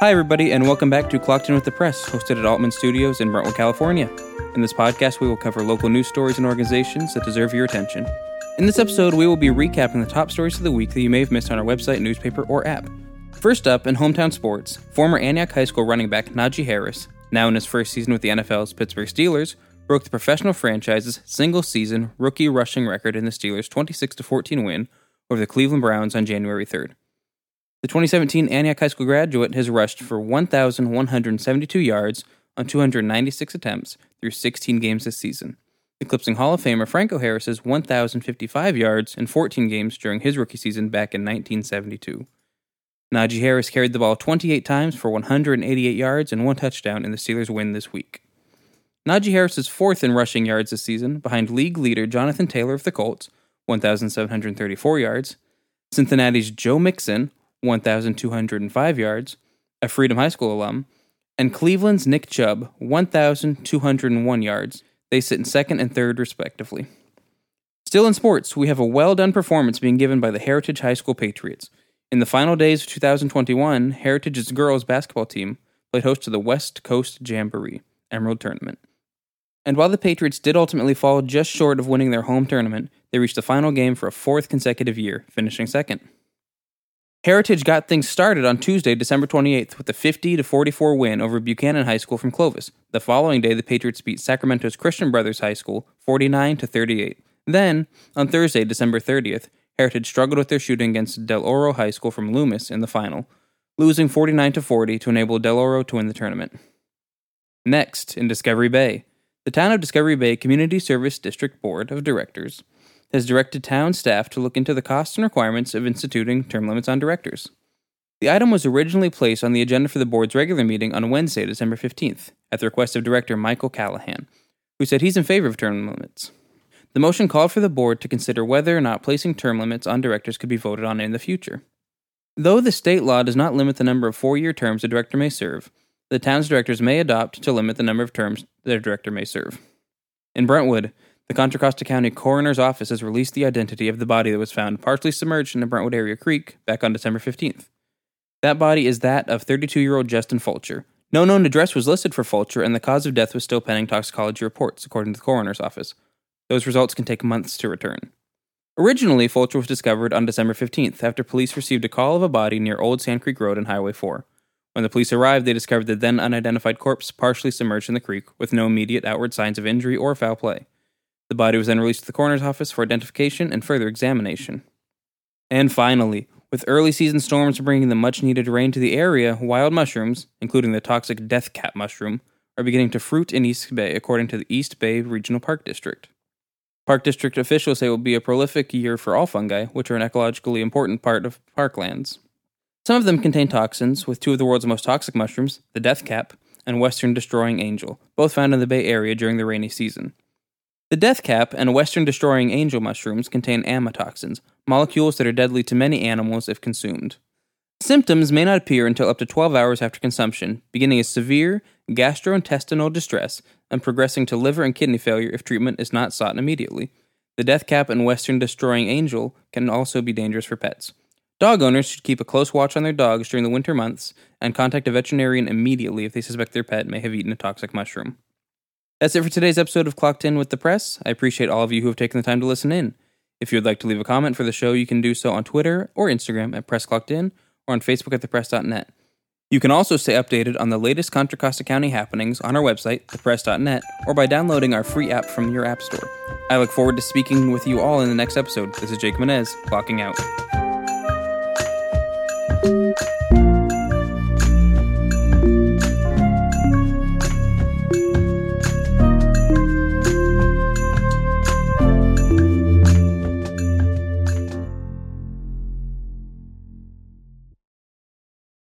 Hi, everybody, and welcome back to Clocked In with the Press, hosted at Altman Studios in Brentwood, California. In this podcast, we will cover local news stories and organizations that deserve your attention. In this episode, we will be recapping the top stories of the week that you may have missed on our website, newspaper, or app. First up, in hometown sports, former Antioch High School running back Najee Harris, now in his first season with the NFL's Pittsburgh Steelers, broke the professional franchise's single season rookie rushing record in the Steelers' 26 14 win over the Cleveland Browns on January 3rd. The 2017 Antioch High School graduate has rushed for 1,172 yards on 296 attempts through 16 games this season, eclipsing Hall of Famer Franco Harris's 1,055 yards in 14 games during his rookie season back in 1972. Najee Harris carried the ball 28 times for 188 yards and one touchdown in the Steelers' win this week. Najee Harris is fourth in rushing yards this season, behind league leader Jonathan Taylor of the Colts, 1,734 yards, Cincinnati's Joe Mixon, 1,205 yards, a Freedom High School alum, and Cleveland's Nick Chubb, 1,201 yards. They sit in second and third, respectively. Still in sports, we have a well done performance being given by the Heritage High School Patriots. In the final days of 2021, Heritage's girls basketball team played host to the West Coast Jamboree Emerald Tournament. And while the Patriots did ultimately fall just short of winning their home tournament, they reached the final game for a fourth consecutive year, finishing second. Heritage got things started on Tuesday, December 28th, with a 50 to 44 win over Buchanan High School from Clovis. The following day, the Patriots beat Sacramento's Christian Brothers High School 49 to 38. Then, on Thursday, December 30th, Heritage struggled with their shooting against Del Oro High School from Loomis in the final, losing 49 to 40 to enable Del Oro to win the tournament. Next, in Discovery Bay, the Town of Discovery Bay Community Service District Board of Directors has directed town staff to look into the costs and requirements of instituting term limits on directors. The item was originally placed on the agenda for the board's regular meeting on Wednesday, December 15th, at the request of Director Michael Callahan, who said he's in favor of term limits. The motion called for the board to consider whether or not placing term limits on directors could be voted on in the future. Though the state law does not limit the number of four year terms a director may serve, the town's directors may adopt to limit the number of terms a director may serve. In Brentwood, the Contra Costa County Coroner's Office has released the identity of the body that was found partially submerged in the Brentwood area creek back on December 15th. That body is that of 32 year old Justin Fulcher. No known address was listed for Fulcher, and the cause of death was still pending toxicology reports, according to the coroner's office. Those results can take months to return. Originally, Fulcher was discovered on December 15th after police received a call of a body near Old Sand Creek Road and Highway 4. When the police arrived, they discovered the then unidentified corpse partially submerged in the creek with no immediate outward signs of injury or foul play. The body was then released to the coroner's office for identification and further examination. And finally, with early season storms bringing the much needed rain to the area, wild mushrooms, including the toxic death cap mushroom, are beginning to fruit in East Bay, according to the East Bay Regional Park District. Park District officials say it will be a prolific year for all fungi, which are an ecologically important part of parklands. Some of them contain toxins, with two of the world's most toxic mushrooms, the death cap and western destroying angel, both found in the Bay Area during the rainy season. The death cap and western destroying angel mushrooms contain amatoxins, molecules that are deadly to many animals if consumed. Symptoms may not appear until up to 12 hours after consumption, beginning as severe gastrointestinal distress and progressing to liver and kidney failure if treatment is not sought immediately. The death cap and western destroying angel can also be dangerous for pets. Dog owners should keep a close watch on their dogs during the winter months and contact a veterinarian immediately if they suspect their pet may have eaten a toxic mushroom. That's it for today's episode of Clocked In with the Press. I appreciate all of you who have taken the time to listen in. If you would like to leave a comment for the show, you can do so on Twitter or Instagram at PressClockedIn or on Facebook at thepress.net. You can also stay updated on the latest Contra Costa County happenings on our website, thepress.net, or by downloading our free app from your app store. I look forward to speaking with you all in the next episode. This is Jake Menez, clocking out.